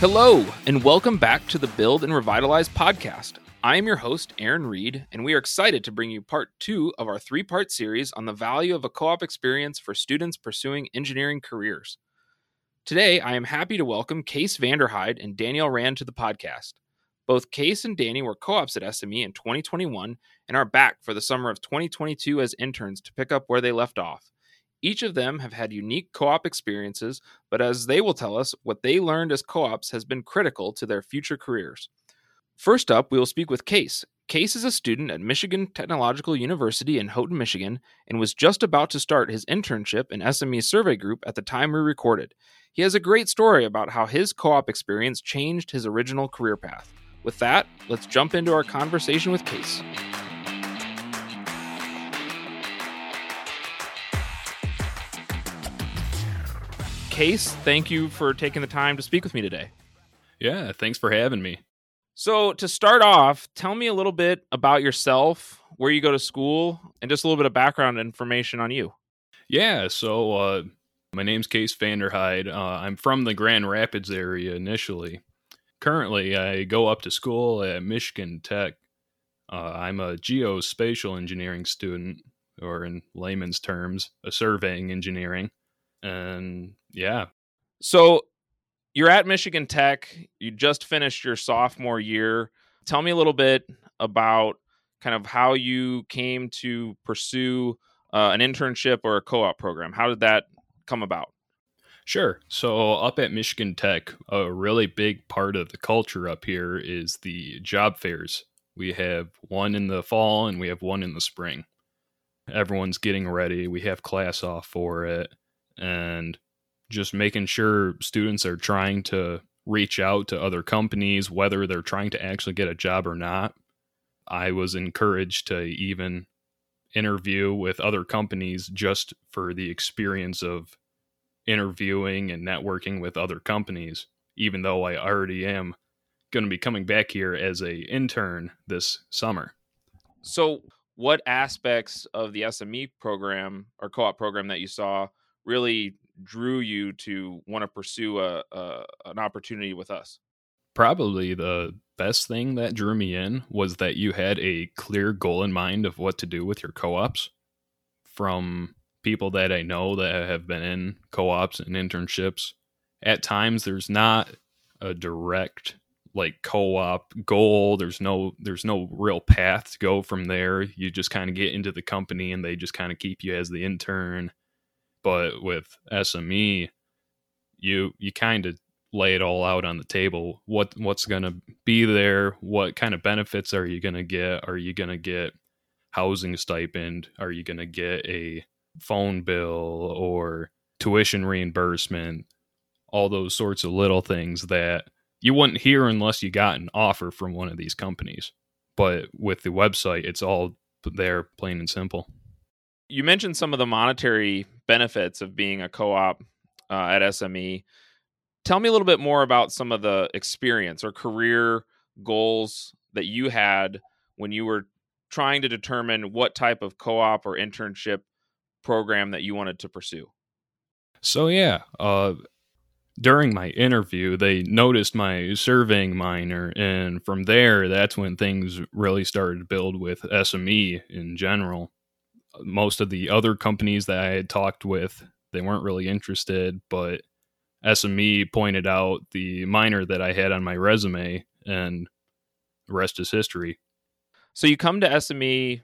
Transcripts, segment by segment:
Hello, and welcome back to the Build and Revitalize podcast. I am your host, Aaron Reed, and we are excited to bring you part two of our three part series on the value of a co op experience for students pursuing engineering careers. Today, I am happy to welcome Case Vanderheide and Danielle Rand to the podcast. Both Case and Dani were co ops at SME in 2021 and are back for the summer of 2022 as interns to pick up where they left off. Each of them have had unique co op experiences, but as they will tell us, what they learned as co ops has been critical to their future careers. First up, we will speak with Case. Case is a student at Michigan Technological University in Houghton, Michigan, and was just about to start his internship in SME Survey Group at the time we recorded. He has a great story about how his co op experience changed his original career path. With that, let's jump into our conversation with Case. Case, thank you for taking the time to speak with me today. Yeah, thanks for having me. So, to start off, tell me a little bit about yourself, where you go to school, and just a little bit of background information on you. Yeah, so uh, my name's Case Vanderheide. Uh, I'm from the Grand Rapids area initially. Currently, I go up to school at Michigan Tech. Uh, I'm a geospatial engineering student, or in layman's terms, a surveying engineering. And yeah. So you're at Michigan Tech. You just finished your sophomore year. Tell me a little bit about kind of how you came to pursue uh, an internship or a co op program. How did that come about? Sure. So, up at Michigan Tech, a really big part of the culture up here is the job fairs. We have one in the fall and we have one in the spring. Everyone's getting ready. We have class off for it. And just making sure students are trying to reach out to other companies, whether they're trying to actually get a job or not. I was encouraged to even interview with other companies just for the experience of interviewing and networking with other companies, even though I already am going to be coming back here as a intern this summer. So, what aspects of the SME program or co-op program that you saw really drew you to want to pursue a, a an opportunity with us? Probably the best thing that drew me in was that you had a clear goal in mind of what to do with your co-ops from people that I know that have been in co-ops and internships. At times there's not a direct like co-op goal there's no there's no real path to go from there you just kind of get into the company and they just kind of keep you as the intern but with SME, you you kind of lay it all out on the table. What what's going to be there? What kind of benefits are you going to get? Are you going to get housing stipend? Are you going to get a phone bill or tuition reimbursement? All those sorts of little things that you wouldn't hear unless you got an offer from one of these companies. But with the website, it's all there, plain and simple. You mentioned some of the monetary benefits of being a co-op uh, at SME. Tell me a little bit more about some of the experience or career goals that you had when you were trying to determine what type of co-op or internship program that you wanted to pursue. So yeah, uh, during my interview, they noticed my surveying minor, and from there, that's when things really started to build with SME in general most of the other companies that I had talked with, they weren't really interested, but SME pointed out the minor that I had on my resume, and the rest is history. So you come to SME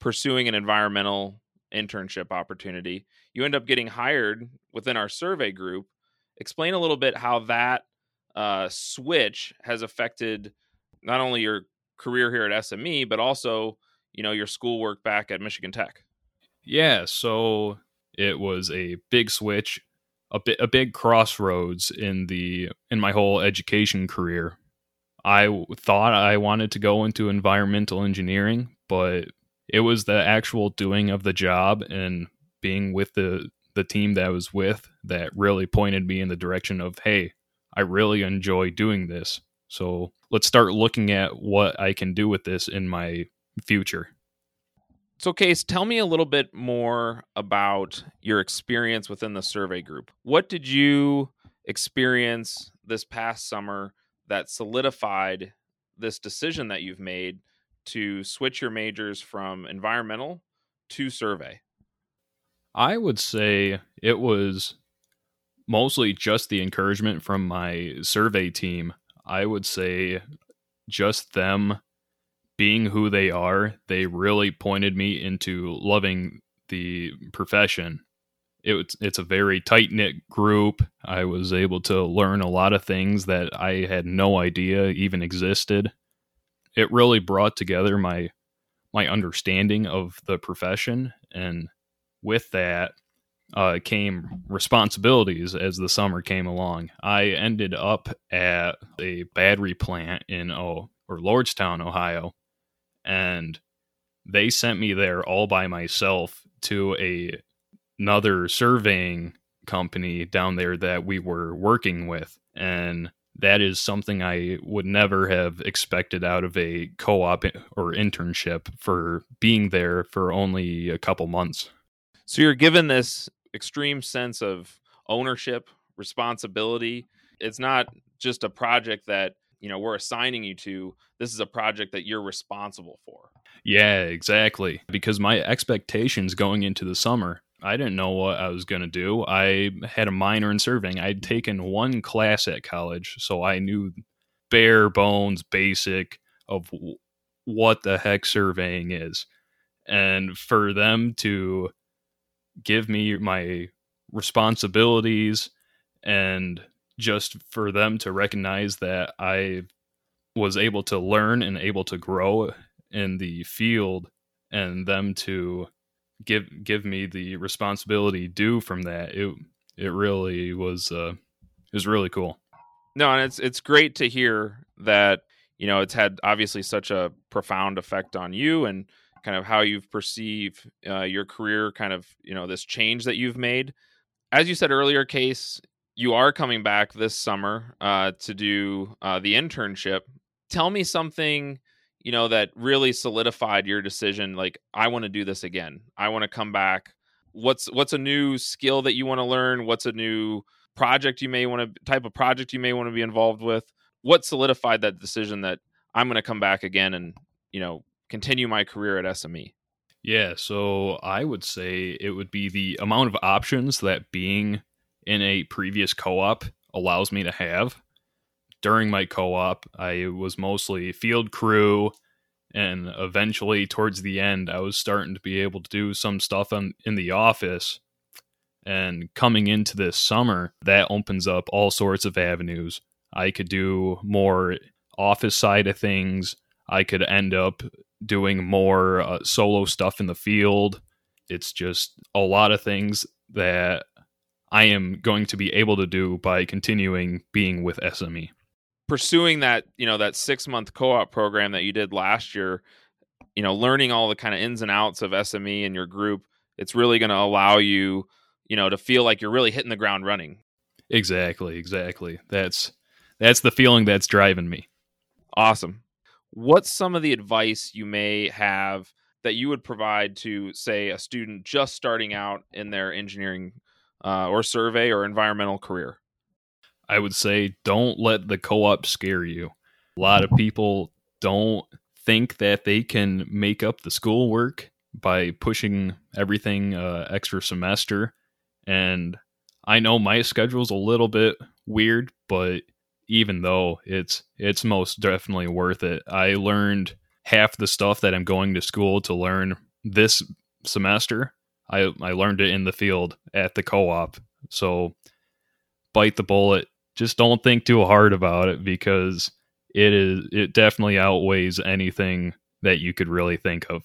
pursuing an environmental internship opportunity. You end up getting hired within our survey group. Explain a little bit how that uh, switch has affected not only your career here at SME, but also you know your schoolwork back at Michigan Tech. Yeah, so it was a big switch, a bit a big crossroads in the in my whole education career. I thought I wanted to go into environmental engineering, but it was the actual doing of the job and being with the the team that I was with that really pointed me in the direction of, hey, I really enjoy doing this. So let's start looking at what I can do with this in my future. So, Case, tell me a little bit more about your experience within the survey group. What did you experience this past summer that solidified this decision that you've made to switch your majors from environmental to survey? I would say it was mostly just the encouragement from my survey team. I would say just them being who they are, they really pointed me into loving the profession. It, it's a very tight knit group. I was able to learn a lot of things that I had no idea even existed. It really brought together my my understanding of the profession, and with that uh, came responsibilities as the summer came along. I ended up at a battery plant in oh or Lordstown, Ohio, and they sent me there all by myself to a another surveying company down there that we were working with and that is something I would never have expected out of a co-op or internship for being there for only a couple months. So you're given this extreme sense of ownership, responsibility. It's not just a project that you know we're assigning you to this is a project that you're responsible for. Yeah exactly. Because my expectations going into the summer i didn't know what i was going to do. I had a minor in surveying i'd taken one class at college so i knew bare bones basic of what the heck surveying is. And for them to give me my responsibilities and just for them to recognize that I was able to learn and able to grow in the field and them to give give me the responsibility due from that it it really was uh it was really cool. No and it's it's great to hear that you know it's had obviously such a profound effect on you and kind of how you've perceived uh, your career kind of you know this change that you've made. As you said earlier case you are coming back this summer uh, to do uh, the internship. Tell me something, you know, that really solidified your decision. Like, I want to do this again. I want to come back. What's what's a new skill that you want to learn? What's a new project you may want to type of project you may want to be involved with? What solidified that decision that I'm going to come back again and you know continue my career at SME? Yeah, so I would say it would be the amount of options that being in a previous co op allows me to have. During my co op, I was mostly field crew, and eventually, towards the end, I was starting to be able to do some stuff on, in the office. And coming into this summer, that opens up all sorts of avenues. I could do more office side of things. I could end up doing more uh, solo stuff in the field. It's just a lot of things that I am going to be able to do by continuing being with SME. Pursuing that, you know, that six month co op program that you did last year, you know, learning all the kind of ins and outs of SME and your group, it's really going to allow you, you know, to feel like you're really hitting the ground running. Exactly, exactly. That's that's the feeling that's driving me. Awesome. What's some of the advice you may have that you would provide to say a student just starting out in their engineering uh, or survey or environmental career? I would say don't let the co op scare you. A lot of people don't think that they can make up the schoolwork by pushing everything uh, extra semester. And I know my schedule's a little bit weird, but even though it's it's most definitely worth it. I learned half the stuff that I'm going to school to learn this semester I I learned it in the field at the co-op. So bite the bullet. Just don't think too hard about it because it is it definitely outweighs anything that you could really think of.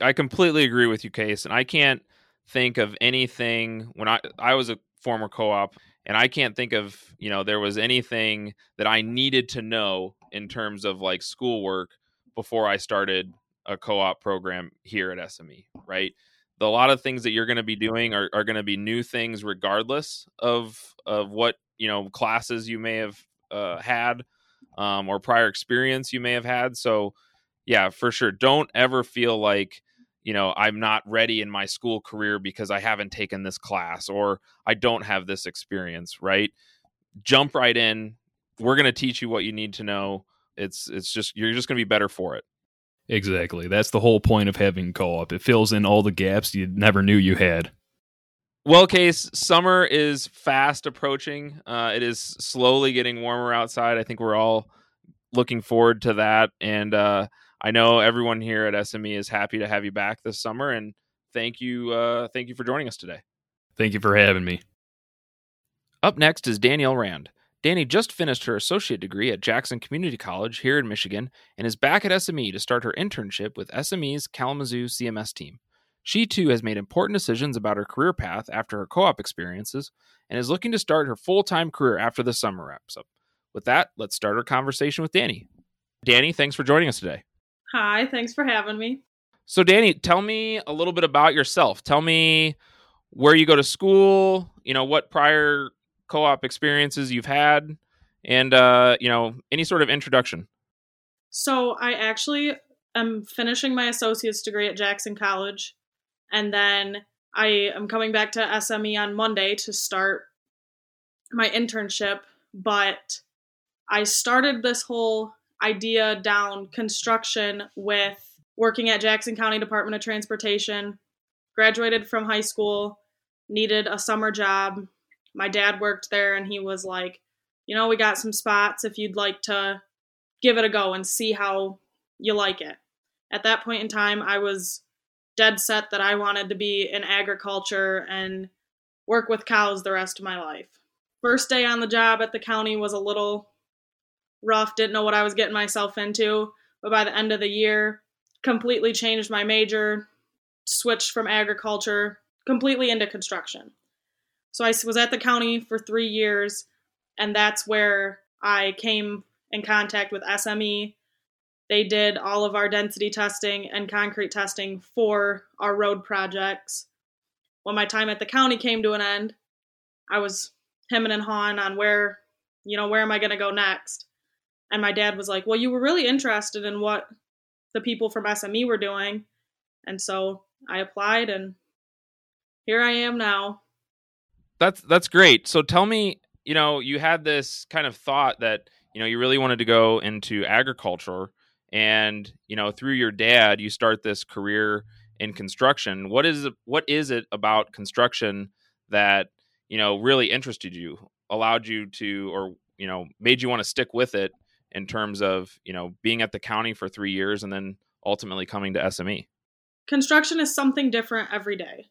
I completely agree with you, Case, and I can't think of anything when I I was a former co-op and I can't think of, you know, there was anything that I needed to know in terms of like schoolwork before I started a co-op program here at SME, right? A lot of things that you're going to be doing are, are going to be new things regardless of of what you know classes you may have uh, had um, or prior experience you may have had so yeah for sure don't ever feel like you know i'm not ready in my school career because i haven't taken this class or i don't have this experience right jump right in. We're going to teach you what you need to know. It's it's just you're just going to be better for it. Exactly. That's the whole point of having co-op. It fills in all the gaps you never knew you had. Well, case summer is fast approaching. Uh, it is slowly getting warmer outside. I think we're all looking forward to that, and uh, I know everyone here at SME is happy to have you back this summer. And thank you, uh, thank you for joining us today. Thank you for having me. Up next is Danielle Rand. Dani just finished her associate degree at Jackson Community College here in Michigan and is back at SME to start her internship with SME's Kalamazoo CMS team. She too has made important decisions about her career path after her co op experiences and is looking to start her full time career after the summer wraps up. With that, let's start our conversation with Dani. Dani, thanks for joining us today. Hi, thanks for having me. So, Dani, tell me a little bit about yourself. Tell me where you go to school, you know, what prior co op experiences you've had, and, uh, you know, any sort of introduction. So, I actually am finishing my associate's degree at Jackson College and then I am coming back to SME on Monday to start my internship. But I started this whole idea down construction with working at Jackson County Department of Transportation, graduated from high school, needed a summer job. My dad worked there and he was like, you know, we got some spots if you'd like to give it a go and see how you like it. At that point in time, I was dead set that I wanted to be in agriculture and work with cows the rest of my life. First day on the job at the county was a little rough, didn't know what I was getting myself into, but by the end of the year, completely changed my major, switched from agriculture completely into construction. So I was at the county for three years, and that's where I came in contact with SME they did all of our density testing and concrete testing for our road projects. When my time at the county came to an end, I was hemming and hawing on where, you know, where am I going to go next? And my dad was like, Well, you were really interested in what the people from SME were doing. And so I applied and here I am now. That's that's great. So tell me, you know, you had this kind of thought that, you know, you really wanted to go into agriculture and you know through your dad you start this career in construction. What is what is it about construction that you know really interested you allowed you to or you know made you want to stick with it in terms of you know being at the county for 3 years and then ultimately coming to SME construction is something different every day.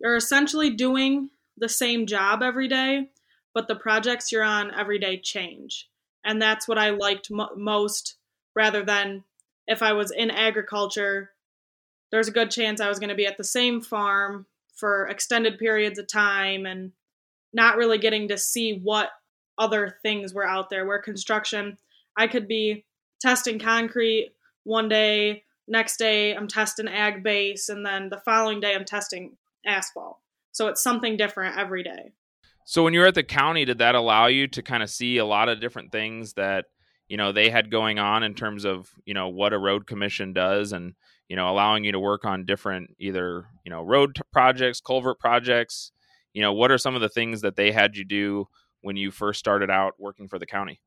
You're essentially doing the same job every day but the projects you're on every day change and that's what I liked mo- most rather than if I was in agriculture, there's a good chance I was going to be at the same farm for extended periods of time and not really getting to see what other things were out there. Where construction, I could be testing concrete one day, next day I'm testing ag base, and then the following day I'm testing asphalt. So it's something different every day. So when you were at the county, did that allow you to kind of see a lot of different things that you know they had going on in terms of you know what a road commission does and you know allowing you to work on different either you know road projects culvert projects? You know what are some of the things that they had you do when you first started out working for the county?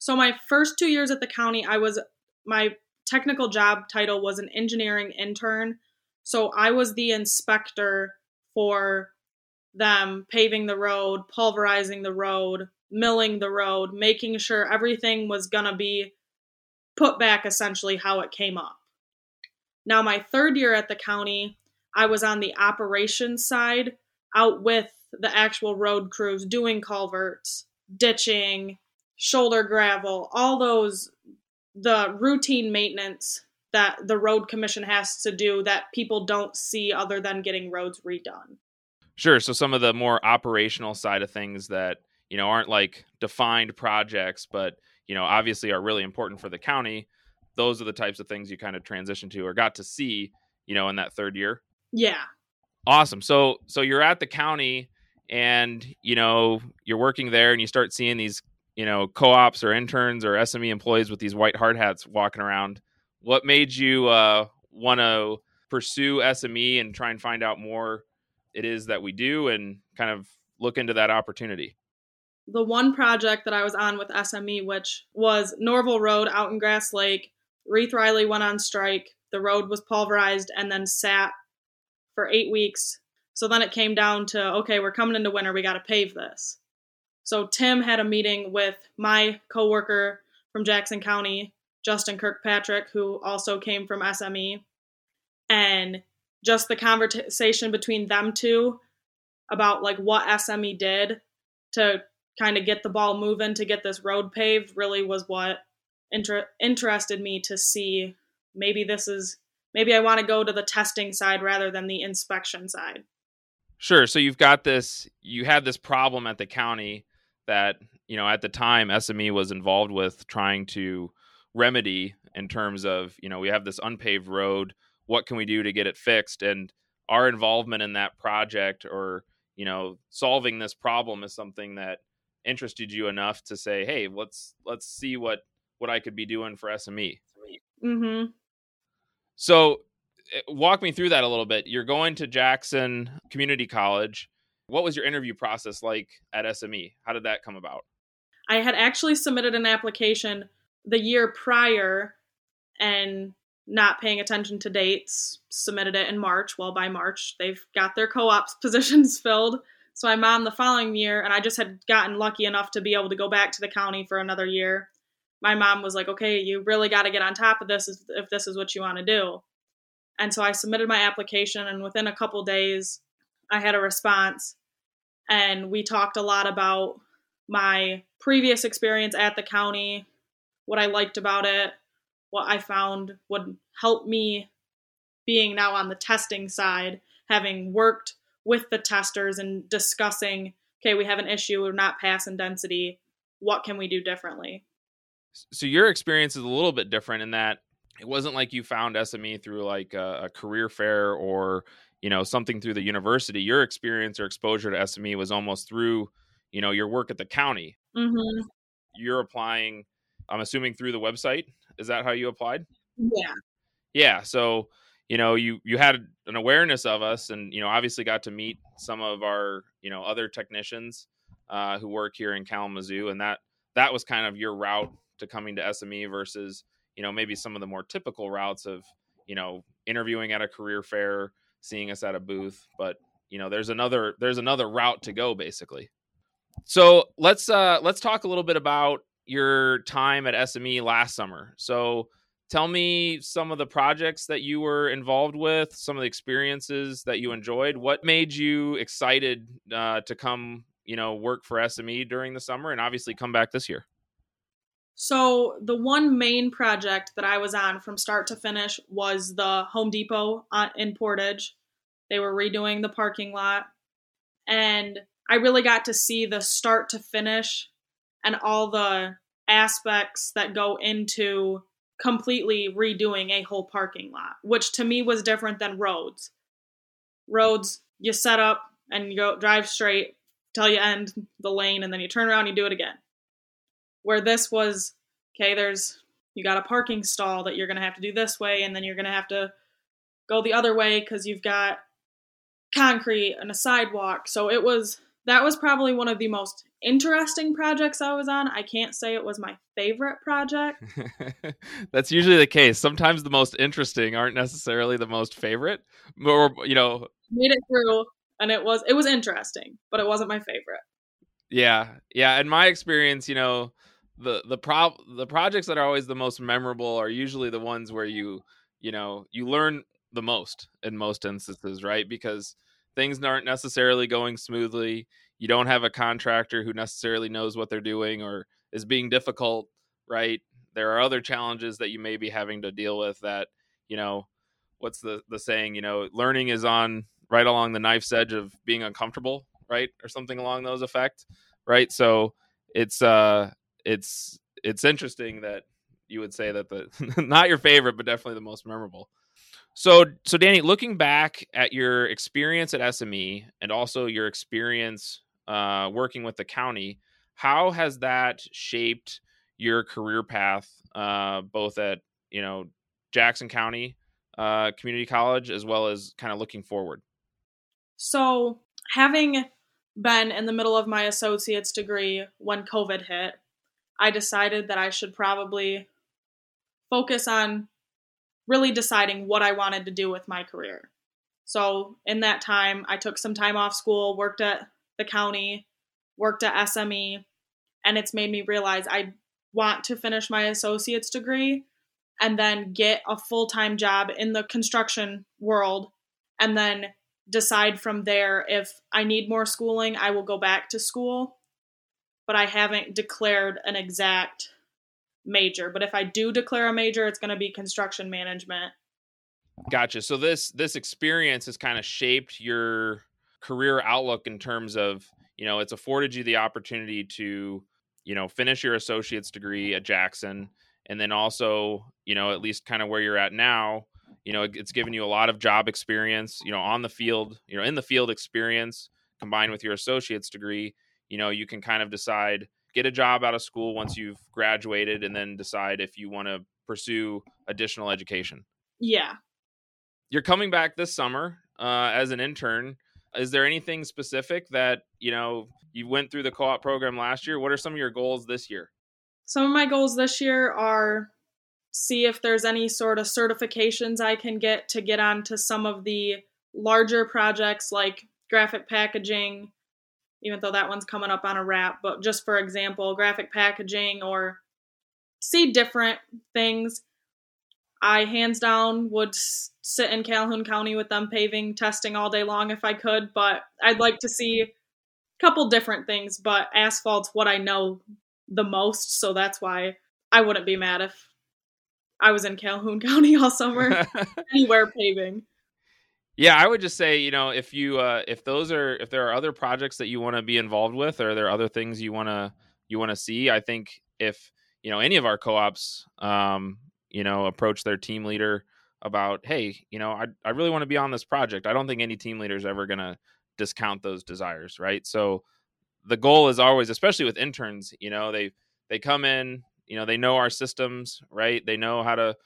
So my first two years at the county i was my technical job title was an engineering intern. So i was the inspector for them paving the road pulverizing the road milling the road, making sure everything was going to be put back essentially how it came up. Now, my third year at the county, I was on the operations side out with the actual road crews doing culverts, ditching, shoulder gravel, all those the routine maintenance that the road commission has to do that people don't see other than getting roads redone. Sure, so some of the more operational side of things that you know aren't like defined projects but you know obviously are really important for the county those are the types of things you kind of transition to or got to see you know in that third year. Yeah. Awesome so so you're at the county and you know you're working there and you start seeing these you know co-ops or interns or sme employees with these white hard hats walking around. What made you uh want to pursue sme and try and find out more it is that we do and kind of look into that opportunity the one project that I was on with SME, which was Norvell Road out in Grass Lake. Rieth-Riley went on strike. The road was pulverized and then sat for eight weeks. So then it came down to okay, we're coming into winter, we got to pave this. So Tim had a meeting with my coworker from Jackson County, Justin Kirkpatrick, who also came from SME, and just the conversation between them two about like what SME did to kind of get the ball moving to get this road paved really was what inter- interested me to see maybe this is maybe I want to go to the testing side rather than the inspection side. Sure. So you've got this you had this problem at the county that, you know, at the time SME was involved with trying to remedy in terms of, you know, we have this unpaved road, what can we do to get it fixed and our involvement in that project or, you know, solving this problem is something that interested you enough to say, "Hey, let's let's see what what I could be doing for SME." mm-hmm. So, eh, walk me through that a little bit. You're going to Jackson Community College. What was your interview process like at SME? How did that come about? I had actually submitted an application the year prior and not paying attention to dates, submitted it in March. Well, by March, they've got their co ops positions filled. So I'm on the following year, and I just had gotten lucky enough to be able to go back to the county for another year. My mom was like, okay, you really got to get on top of this if this is what you want to do. And so I submitted my application, and within a couple days, I had a response. And we talked a lot about my previous experience at the county, what I liked about it, what I found would help me being now on the testing side, having worked with the testers and discussing, okay, we have an issue, we're not passing density. What can we do differently? So your experience is a little bit different in that it wasn't like you found SME through like a, a career fair or you know something through the university. Your experience or exposure to SME was almost through you know your work at the county. Mm-hmm. You're applying. I'm assuming through the website. Is that how you applied? Yeah. Yeah. So you know you you had an awareness of us and you know obviously got to meet some of our you know other technicians uh, who work here in Kalamazoo and that that was kind of your route to coming to SME versus you know maybe some of the more typical routes of you know interviewing at a career fair seeing us at a booth but you know there's another there's another route to go basically so let's uh let's talk a little bit about your time at SME last summer so tell me some of the projects that you were involved with, some of the experiences that you enjoyed. What made you excited uh, to come, you know, work for SME during the summer and obviously come back this year? So, the one main project that I was on from start to finish was the Home Depot in Portage. They were redoing the parking lot. And I really got to see the start to finish and all the aspects that go into completely redoing a whole parking lot, which to me was different than roads. Roads, you set up and you go drive straight till you end the lane and then you turn around and you do it again. Where this was, okay, there's you got a parking stall that you're going to have to do this way and then you're going to have to go the other way cuz you've got concrete and a sidewalk. So it was that was probably one of the most interesting projects I was on. I can't say it was my favorite project. That's usually the case. Sometimes the most interesting aren't necessarily the most favorite. Or you know, made it through and it was it was interesting, but it wasn't my favorite. Yeah. Yeah, in my experience, you know, the the pro the projects that are always the most memorable are usually the ones where you, you know, you learn the most in most instances, right? Because things aren't necessarily going smoothly. You don't have a contractor who necessarily knows what they're doing or is being difficult, right? There are other challenges that you may be having to deal with that, you know, what's the the saying, you know, learning is on right along the knife's edge of being uncomfortable, right? Or something along those effects, right? So it's uh it's it's interesting that you would say that the not your favorite but definitely the most memorable. So, so Dani, looking back at your experience at SME and also your experience uh, working with the county, how has that shaped your career path, uh, both at you know Jackson County uh, Community College as well as kind of looking forward? So, having been in the middle of my associate's degree when COVID hit. I decided that I should probably focus on really deciding what I wanted to do with my career. So, in that time, I took some time off school, worked at the county, worked at SME, and it's made me realize I want to finish my associate's degree and then get a full time job in the construction world and then decide from there if I need more schooling, I will go back to school. But I haven't declared an exact major. But if I do declare a major, it's going to be construction management. Gotcha. So this this experience has kind of shaped your career outlook in terms of, you know, it's afforded you the opportunity to, you know, finish your associate's degree at Jackson and then also, you know, at least kind of where you're at now, you know, it's given you a lot of job experience, you know, on the field, you know, in the field experience combined with your associate's degree, you know, you can kind of decide get a job out of school once you've graduated and then decide if you want to pursue additional education. Yeah. You're coming back this summer uh, as an intern. Is there anything specific that, you know, you went through the co-op program last year? What are some of your goals this year? Some of my goals this year are see if there's any sort of certifications I can get to get onto some of the larger projects like graphic packaging, even though that one's coming up on a wrap, but just for example, graphic packaging or see different things. I hands down would sit in Calhoun County with them paving testing all day long if I could, but I'd like to see a couple different things, but asphalt's what I know the most, so that's why I wouldn't be mad if I was in Calhoun County all summer, anywhere paving. Yeah, I would just say, you know, if you uh if those are if there are other projects that you want to be involved with or there are other things you want to you want to see, I think if, you know, any of our co-ops um, you know, approach their team leader about, "Hey, you know, I I really want to be on this project." I don't think any team leader is ever going to discount those desires, right? So the goal is always especially with interns, you know, they they come in, you know, they know our systems, right? They know how to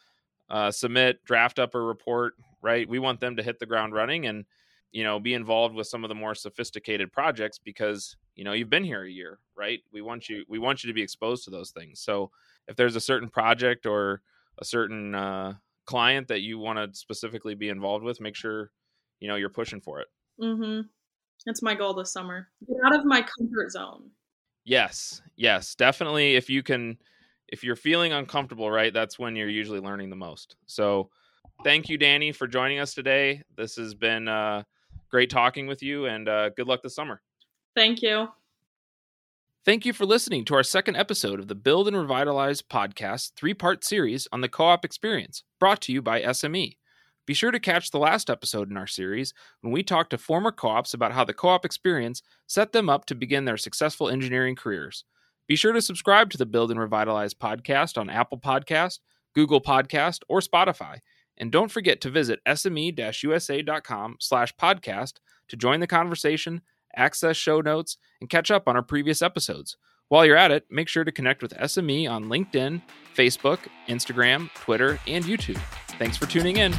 uh, submit, draft up a report, right? We want them to hit the ground running and you know be involved with some of the more sophisticated projects because you know you've been here a year, right? We want you we want you to be exposed to those things. So if there's a certain project or a certain uh, client that you want to specifically be involved with, make sure you know you're pushing for it. Mm-hmm. That's my goal this summer. Get out of my comfort zone. Yes, yes, definitely. If you can, if you're feeling uncomfortable, right, that's when you're usually learning the most. So thank you, Dani, for joining us today. This has been uh, great talking with you, and uh, good luck this summer. Thank you. Thank you for listening to our second episode of the Build and Revitalize podcast three part series on the co op experience, brought to you by SME. Be sure to catch the last episode in our series when we talk to former co ops about how the co op experience set them up to begin their successful engineering careers. Be sure to subscribe to the Build and Revitalize podcast on Apple Podcast, Google Podcast, or Spotify and don't forget to visit sme-usa.com slash podcast to join the conversation, access show notes, and catch up on our previous episodes. While you're at it, make sure to connect with SME on LinkedIn, Facebook, Instagram, Twitter, and YouTube. Thanks for tuning in.